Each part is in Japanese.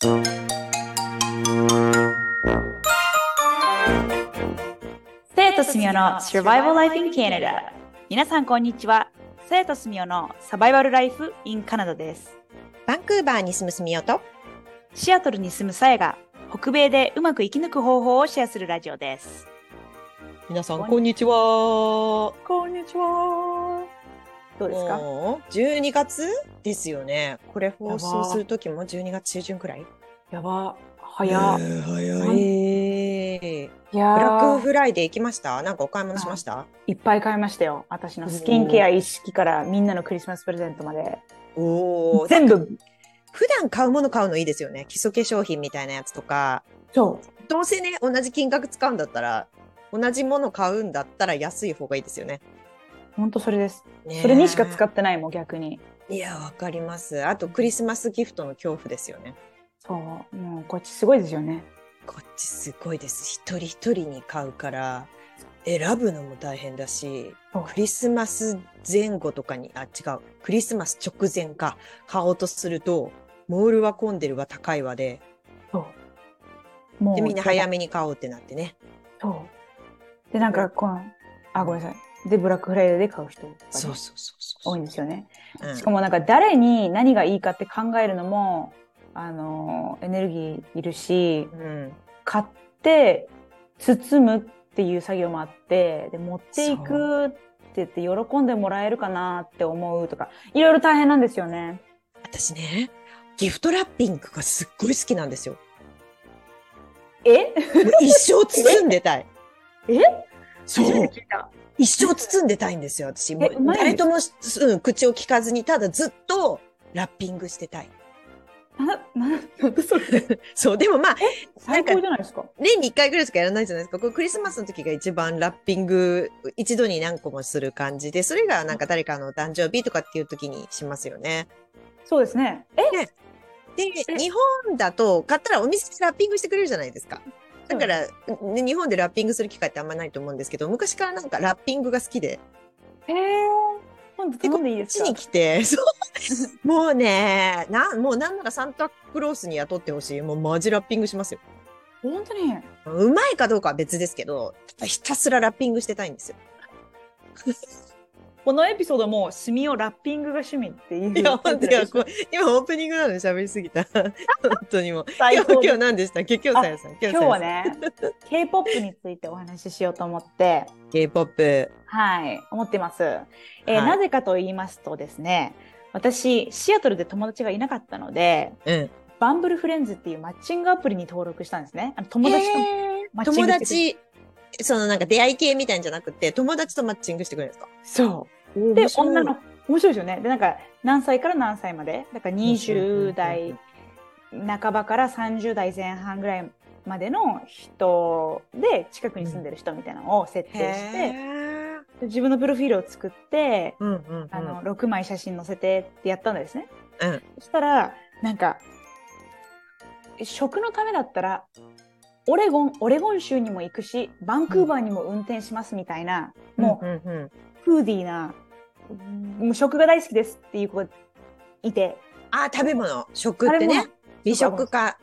生とすみおの Survival Life in Canada 皆さんこんにちは。生とすみおのサバイバルライフ in カナダです。バンクーバーに住むすみおと、シアトルに住むさえが北米でうまく生き抜く方法をシェアするラジオです。皆さん、こんこんにちは。こんにちはどうですか？もう12月ですよね。これ放送するときも12月中旬くらい？やば。早えー早い。いやブラックフライデー行きました？なんかお買い物しました？いっぱい買いましたよ。私のスキンケア一式からみんなのクリスマスプレゼントまで。おー。全部。普段買うもの買うのいいですよね。基礎化粧品みたいなやつとか。そう。どうせね、同じ金額使うんだったら、同じもの買うんだったら安い方がいいですよね。本当それです。ねそれにしか使ってないもん逆に。いや、わかります。あと、クリスマスギフトの恐怖ですよね。そう。もうこっちすごいですよね。こっちすごいです。一人一人に買うから、選ぶのも大変だし、クリスマス前後とかに、あ、違う、クリスマス直前か、買おうとすると、モールは混んでるわ、高いわで、もうで、みんな早めに買おうってなってね。そう。でなんかこのあごめんなさいでブラックフライデーで買う人がねそうそうそうそう。多いんですよねうんしかもなんか誰に何がいいかって考えるのもあのエネルギーいるしうん。買って包むっていう作業もあってで持っていくって言って喜んでもらえるかなって思うとかいろいろ大変なんですよね。私ね、ギフトラッピングがすっごい好きなんですよ。え？一生包んでたい。え？そう。聞いた。一生包んでたいんですよ、私。もう誰とも、うん、口を聞かずに、ただずっとラッピングしてたい。な、な、なんでそれ そう、でもまあ、最高じゃないですか。年に一回ぐらいしかやらないじゃないですか。これクリスマスの時が一番ラッピング、一度に何個もする感じで、それがなんか誰かのお誕生日とかっていう時にしますよね。そうですね。えで、え日本だと買ったらお店でラッピングしてくれるじゃないですか。だから、ね日本でラッピングする機会ってあんまないと思うんですけど、昔からなんかラッピングが好きで、へえ。今度頼んでいいですか？こっちに来て、そう。もうね、な、もうなんならサンタクロースに雇ってほしい。もうマジラッピングしますよ。本当に？うまいかどうかは別ですけど、ひたすらラッピングしてたいんですよ。このエピソードも墨をラッピングが趣味っていう。いや、本当に、今オープニングなので喋りすぎた。本当にも今日、今日何でした？っけ今日さやさん。今今日は。ね、K-POP についてお話ししようと思って、K-POP。はい、思ってます。えーはいなぜかと言いますとですね、私、シアトルで友達がいなかったので、うん。バンブルフレンズっていうマッチングアプリに登録したんですね。あの友達とマッチン友グしてくれ達、そのなんか出会い系みたいんじゃなくて、友達とマッチングしてくれるんですか？そう。で女の、面白いですよね。で、なんか、何歳から何歳まで？だから20代半ばから30代前半ぐらいまでの人で、近くに住んでる人みたいなのを設定して、へーで自分のプロフィールを作って、うんうんうん。あの、6枚写真載せてってやったんですね。うん。そしたら、なんか、食のためだったら、オレゴン、オレゴン州にも行くし、バンクーバーにも運転しますみたいな、もう、うんうんうん。フーディーな、もう食が大好きですっていう子がいて、あー、食べ物。食ってね。美食家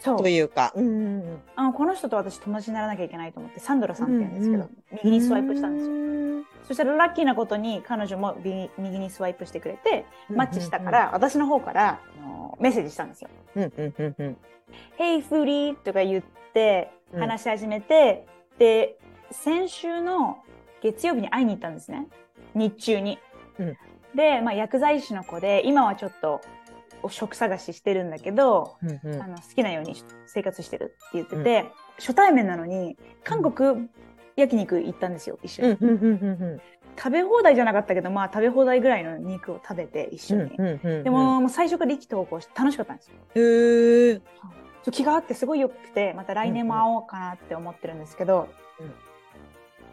そうというか。うんうんうん。あのこの人と私友達にならなきゃいけないと思ってサンドラさんって言うんですけど、右にスワイプしたんですよ、よ。そしたらラッキーなことに彼女も右右にスワイプしてくれてマッチしたから、私の方からあのメッセージしたんですようんうんうんうん。「Hey フーディー」とか言ってうん。話し始めて、で先週の月曜日に会いに行ったんですね。日中に、うん。で、まあ、薬剤師の子で今はちょっと職探ししてるんだけど、うんうん。あの好きなように生活してるって言ってて、初対面なのに韓国焼肉行ったんですよ一緒に、うんうんうんうん食べ放題じゃなかったけどまあ食べ放題ぐらいの肉を食べて一緒に、うんうんうん。でも、もう最初から意気投合して楽しかったんですよ。へー、そう気があってすごいよくてまた来年も会おうかなって思ってるんですけど、うん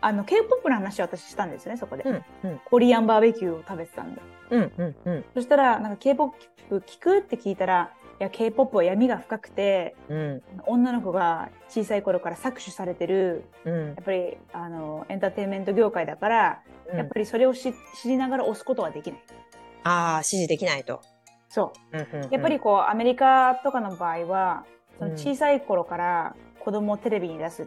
あの K-POP の話を私したんですねそこで、うんうん。コリアンバーベキューを食べてたんでうんうんうん。そしたらなんか K-POP 聞く？って聞いたらいや K-POP は闇が深くてうん。女の子が小さい頃から搾取されてるうん。やっぱりあのエンターテインメント業界だから、うん。やっぱりそれを知知りながら押すことはできない。ああ、指示できないと。そう。うんうんうん。やっぱりこう、アメリカとかの場合は、そのうん小さい頃から子供をテレビに出すっ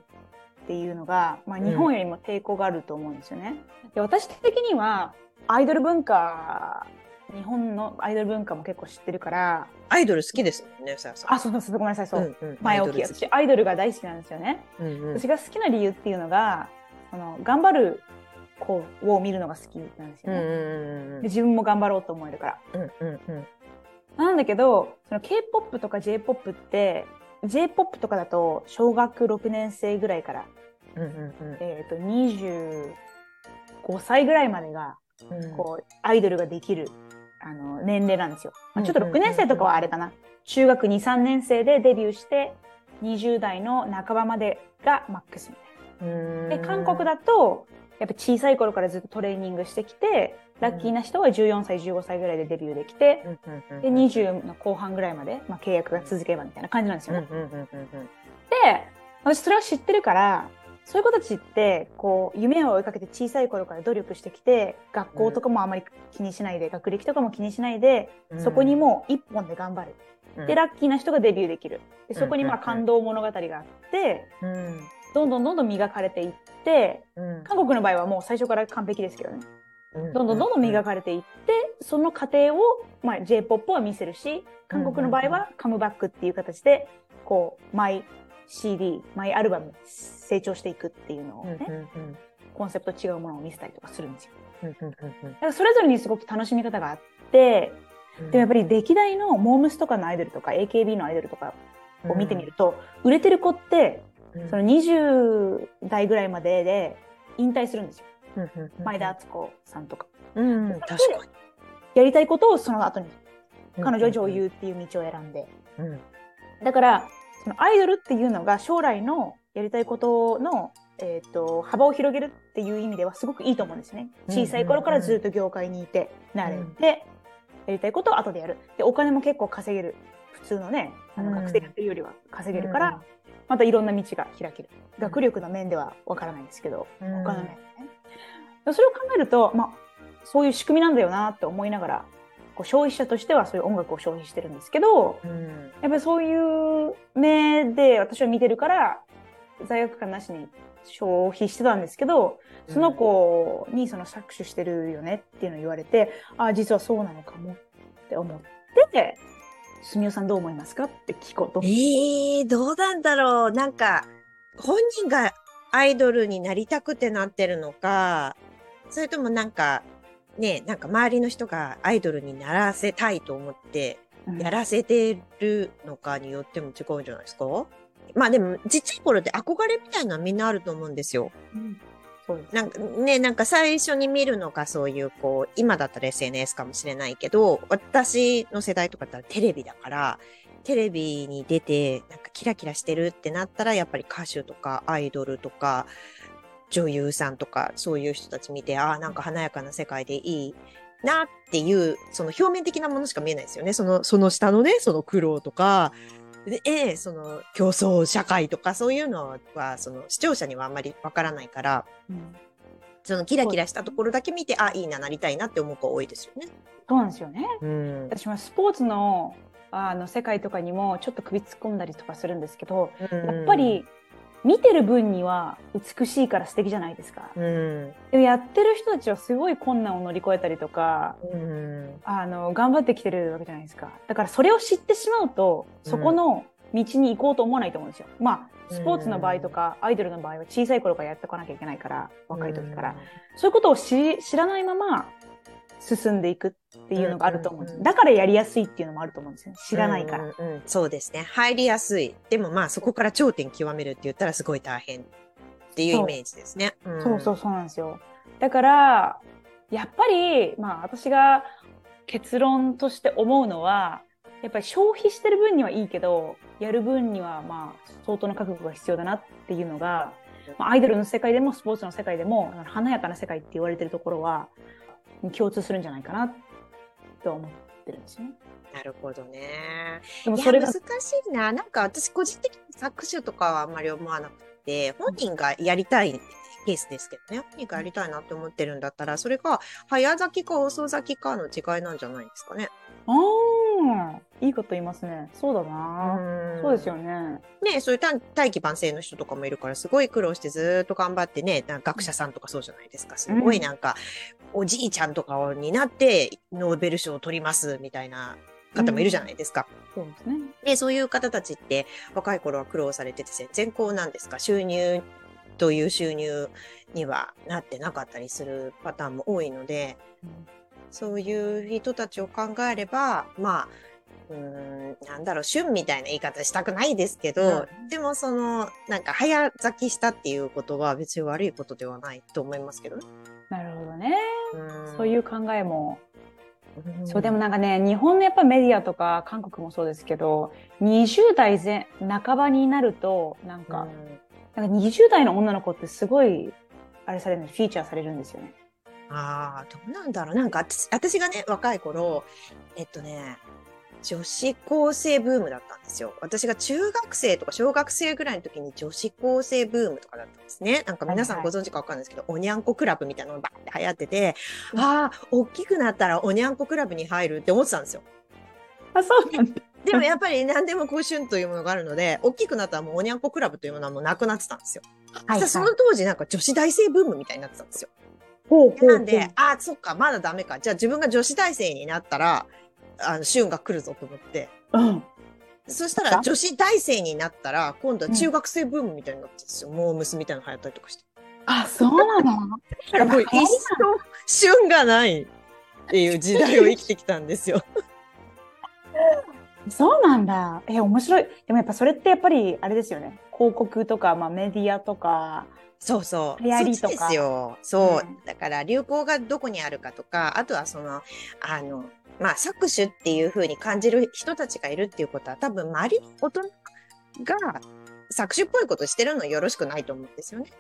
ていうのが、まあうん日本よりも抵抗があると思うんですよね。で私的には、アイドル文化、日本のアイドル文化も結構知ってるから、アイドル好きですもんね、さ。あ、そうそうごめんなさい、そう。うんうん前置き。アイドル好き私、アイドルが大好きなんですよね。うんうん私が好きな理由っていうのが、その頑張る子を見るのが好きなんですよね。うんうんうんで自分も頑張ろうと思えるから。うんうんうんなんだけど、その K-POP とか J-POP って、J-POP とかだと小学6年生ぐらいから、うんうんえっ、と、25歳ぐらいまでが、うんこう、アイドルができる、あの、年齢なんですよ。まあ、ちょっとうんうんうん6年生とかはあれかな。中学2、3年生でデビューして、20代の半ばまでがマックスみたいな。うんで、韓国だと、やっぱ小さい頃からずっとトレーニングしてきて、ラッキーな人は14歳、15歳ぐらいでデビューできて、うんうんうんで、20の後半ぐらいまで、まあ、契約が続けばみたいな感じなんですよね。うんうんうんうんうんで、私それを知ってるから、そういう子たちって、こう、夢を追いかけて小さい頃から努力してきて、学校とかもあまり気にしないで、学歴とかも気にしないで、うんそこにもう一本で頑張る。うんで、ラッキーな人がデビューできる。で、そこにまあうんうんうん感動物語があって、うんどんどんどんどん磨かれていって、うん韓国の場合はもう最初から完璧ですけどね。うん。どんどんどんどん磨かれていって、その過程を、まあ、J-POP は見せるし、韓国の場合はカムバックっていう形で、こう、マイ CD、マイアルバム、成長していくっていうのをうんうんね、うん。コンセプト違うものを見せたりとかするんですよ。うんうんうんだからそれぞれにすごく楽しみ方があって、うん。でもやっぱり歴代のモームスとかのアイドルとか AKB のアイドルとかを見てみると、売れてる子って、うん。その20代ぐらいまでで引退するんですよ。前田敦子さんとか。うん確かやりたいことをその後にに彼女は女優っていう道を選んで。うんだから、そのアイドルっていうのが将来のやりたいことの、えっ、と、幅を広げるっていう意味ではすごくいいと思うんですね。うん小さい頃からずっと業界にいて、慣れて、やりたいことを後でやる。で、お金も結構稼げる。普通のね、あのうん学生やってるよりは稼げるから、またいろんな道が開ける。学力の面ではわからないんですけど、うん他の面でね。それを考えると、まあ、そういう仕組みなんだよなって思いながら、こう消費者としてはそういう音楽を消費してるんですけど、うんやっぱりそういう目で私は見てるから、罪悪感なしに消費してたんですけど、その子にその搾取してるよねっていうのを言われて、ああ、実はそうなのかもって思って、すみおさんどう思いますかって聞こうと。ええどうなんだろう。なんか、本人がアイドルになりたくてなってるのか、それともなんか、ね、なんか周りの人がアイドルにならせたいと思って、うんやらせてるのかによっても違うんじゃないですか？まあでも、ちっちゃい頃って憧れみたいなのはみんなあると思うんですよ。うんそう。なんかね、なんか最初に見るのがそういう、こう、今だったら SNS かもしれないけど、私の世代とかだったらテレビだから、テレビに出て、なんかキラキラしてるってなったら、やっぱり歌手とかアイドルとか、女優さんとか、そういう人たち見て、ああ、なんか華やかな世界でいいなっていう、その表面的なものしか見えないですよね。その、その下のね、その苦労とか、で、ええその競争社会とかそういうのは、その視聴者にはあんまりわからないから、うんそのキラキラしたところだけ見て、あ、いいな、なりたいなって思う子多いですよね。そうなんですよね。うん。私もスポーツのあの世界とかにもちょっと首突っ込んだりとかするんですけど、やっぱり見てる分には美しいから素敵じゃないですか。うん、でもやってる人たちはすごい困難を乗り越えたりとか、うん、あの、頑張ってきてるわけじゃないですか。だからそれを知ってしまうと、そこの道に行こうと思わないと思うんですよ。まあ、スポーツの場合とか、アイドルの場合は小さい頃からやっておかなきゃいけないから、若い時から。そういうことを知知らないまま進んでいくっていうのがあると思うんです。うんうんうんだからやりやすいっていうのもあると思うんですよね。知らないから。うんうんうんそうですね。入りやすい。でもまあそこから頂点極めるって言ったらすごい大変っていうイメージですね。そうそうそうなんですよ。だから、やっぱり、まあ私が結論として思うのは、やっぱり消費してる分にはいいけど、やる分にはまあ相当の覚悟が必要だなっていうのが、まあ、アイドルの世界でもスポーツの世界でも、華やかな世界って言われてるところは、共通するんじゃないかなと思ってるんですよね。なるほどね。でもそれが難しいな。なんか私個人的に作詞とかはあんまり思わなくて、本人がやりたいケースですけどね。本人がやりたいなって思ってるんだったら、それが早咲きか遅咲きかの違いなんじゃないですかね。ああ、いいこと言いますね。そうだな。そうですよね。ねそういう短大器晩成の人とかもいるから、すごい苦労してずーっと頑張ってね、学者さんとかそうじゃないですか。すごいなんか、おじいちゃんとかになって、ノーベル賞を取ります、みたいな方もいるじゃないですか。そうですね。で、そういう方たちって、若い頃は苦労されてて、全然こうなんですか、収入という収入にはなってなかったりするパターンも多いので、そういう人たちを考えれば、まあ、うーん、なんだろう、旬みたいな言い方したくないですけど、でもその、なんか早咲きしたっていうことは別に悪いことではないと思いますけどね。なるほどね。うんそういう考えも。うんそう、でもなんかね、日本のやっぱメディアとか韓国もそうですけど、20代前半ばになると、なんか、なんか20代の女の子ってすごい、あれされるんです、フィーチャーされるんですよね。ああ、どうなんだろう。なんか私、私がね、若い頃、えっとね、女子高生ブームだったんですよ。私が中学生とか小学生ぐらいの時に女子高生ブームとかだったんですね。なんか皆さんはいご存知かわかんないですけど、おにゃんこクラブみたいなのがバーって流行ってて、ああ、大きくなったらおにゃんこクラブに入るって思ってたんですよ。あ、そうなんだ。でもやっぱり何でもこう旬というものがあるので、大きくなったらもうおにゃんこクラブというものはもうなくなってたんですよ。はい、そしたらその当時なんか女子大生ブームみたいになってたんですよ。ほうほうほうなんで、あ、そっか、まだダメか。じゃあ自分が女子大生になったら、あの、旬が来るぞと思って。うん。そしたら女子大生になったら、今度は中学生ブームみたいになってるんですよ。モームスみたいなの流行ったりとかして。あ、そうなの？だからもう一生旬がないっていう時代を生きてきたんですよ。そうなんだ。え、面白い。でもやっぱそれってやっぱりあれですよね。広告とか、まあメディアとか。そうそう。流行りとかそっちですよ。そう。うんだから流行がどこにあるかとか、あとはその、あの、まあ、搾取っていう風に感じる人たちがいるっていうことは、多分周りの大人が搾取っぽいことしてるのよろしくないと思うんですよね。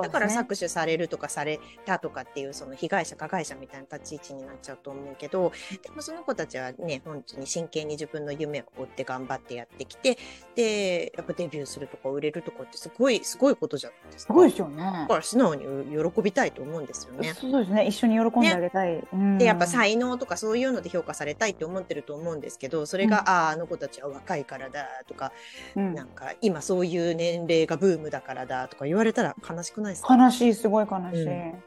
う。だから搾取されるとかされたとかっていうその被害者加害者みたいな立ち位置になっちゃうと思うけどでもその子たちはね本当に真剣に自分の夢を追って頑張ってやってきてでやっぱデビューするとか売れるとかってすごいすごいことじゃないですか。すごいですよねだ。から素直に喜びたいと思うんですよね。そうですね。一緒に喜んであげたい。うんでやっぱ才能とかそういうので評価されたいって思ってると思うんですけどそれが、うんあああの子たちは若いからだとか、うんなんか今そういう年齢がブームだからだとか言われたら悲しくないですか？悲しい、すごい悲しい。うん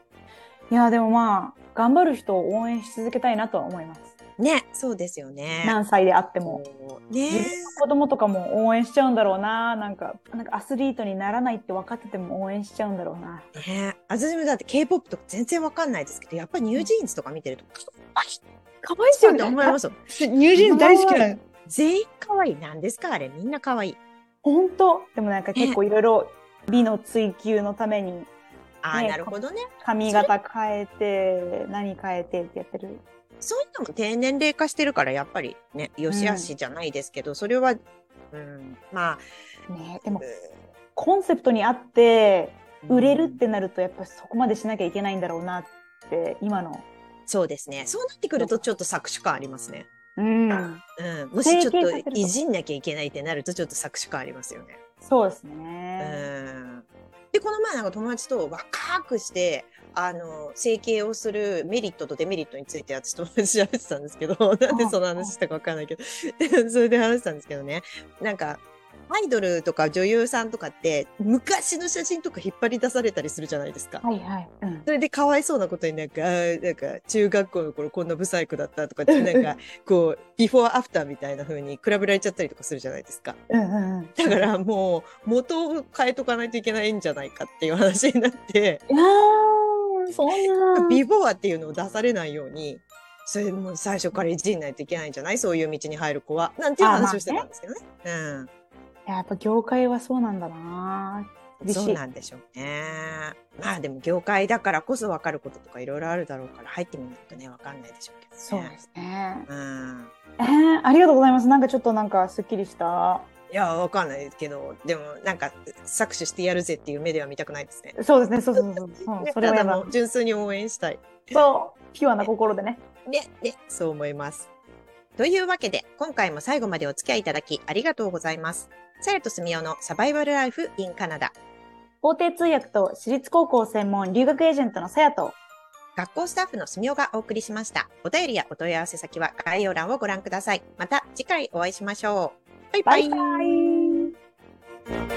いや、でもまあ、頑張る人を応援し続けたいなとは思います。ねそうですよね。何歳であっても。ね自分の子供とかも応援しちゃうんだろうな。なんか、なんかアスリートにならないって分かってても応援しちゃうんだろうな。ね私もだって K-POP とか全然わかんないですけど、やっぱりニュージーンズとか見てると、あかわいそうって思いますよ。ニュージーンズ大好きなの。全員可愛い。なんですかあれ。みんな可愛い。本当でもなんか結構いろいろ美の追求のためにああ、ねなるほどね。髪型変えて、何変えてってやってる。そういうのも低年齢化してるから、やっぱりね、よしあしじゃないですけど、それは、うん、まあ、ねでもコンセプトにあって売れるってなるとやっぱそこまでしなきゃいけないんだろうなって今の。そうですね。そうなってくるとちょっと搾取感ありますね。うん。うん。もしちょっといじんなきゃいけないってなるとちょっと搾取感ありますよね。そうですう。ん。で、この前なんか友達と若くして、あの、整形をするメリットとデメリットについて私友達と喋ってたんですけど、なんでその話したかわかんないけど、それで話したんですけどね、なんか、アイドルとか女優さんとかって、昔の写真とか引っ張り出されたりするじゃないですか。はいはい。うん。それでかわいそうなことになんか、なんか、中学校の頃こんなブサイクだったとかって、なんか、こう、ビフォーアフターみたいな風に比べられちゃったりとかするじゃないですか。うんうんうん。だからもう、元を変えとかないといけないんじゃないかっていう話になって、いやー、そんな。ビフォーっていうのを出されないように、それもう最初からいじんないといけないんじゃない？そういう道に入る子は。なんていう話をしてたんですけどね。やっぱ業界はそうなんだな。そうなんでしょうね。まあでも業界だからこそ分かることとかいろいろあるだろうから入ってみないとね、分かんないでしょうけどね。そうですね。うん。えー、ありがとうございます。なんかちょっとなんかすっきりした。いや、わかんないけど、でもなんか搾取してやるぜっていう目では見たくないですね。そうですね。そうそうそうそう。それはもう純粋に応援したい。そう。ピュアな心でね。ね、ね、そう思います。というわけで、今回も最後までお付き合いいただきありがとうございます。さやとすみおのサバイバルライフ in カナダ。法廷通訳と私立高校専門留学エージェントのさやと、学校スタッフのすみおがお送りしました。お便りやお問い合わせ先は概要欄をご覧ください。また次回お会いしましょう。バイバイ。バイバイ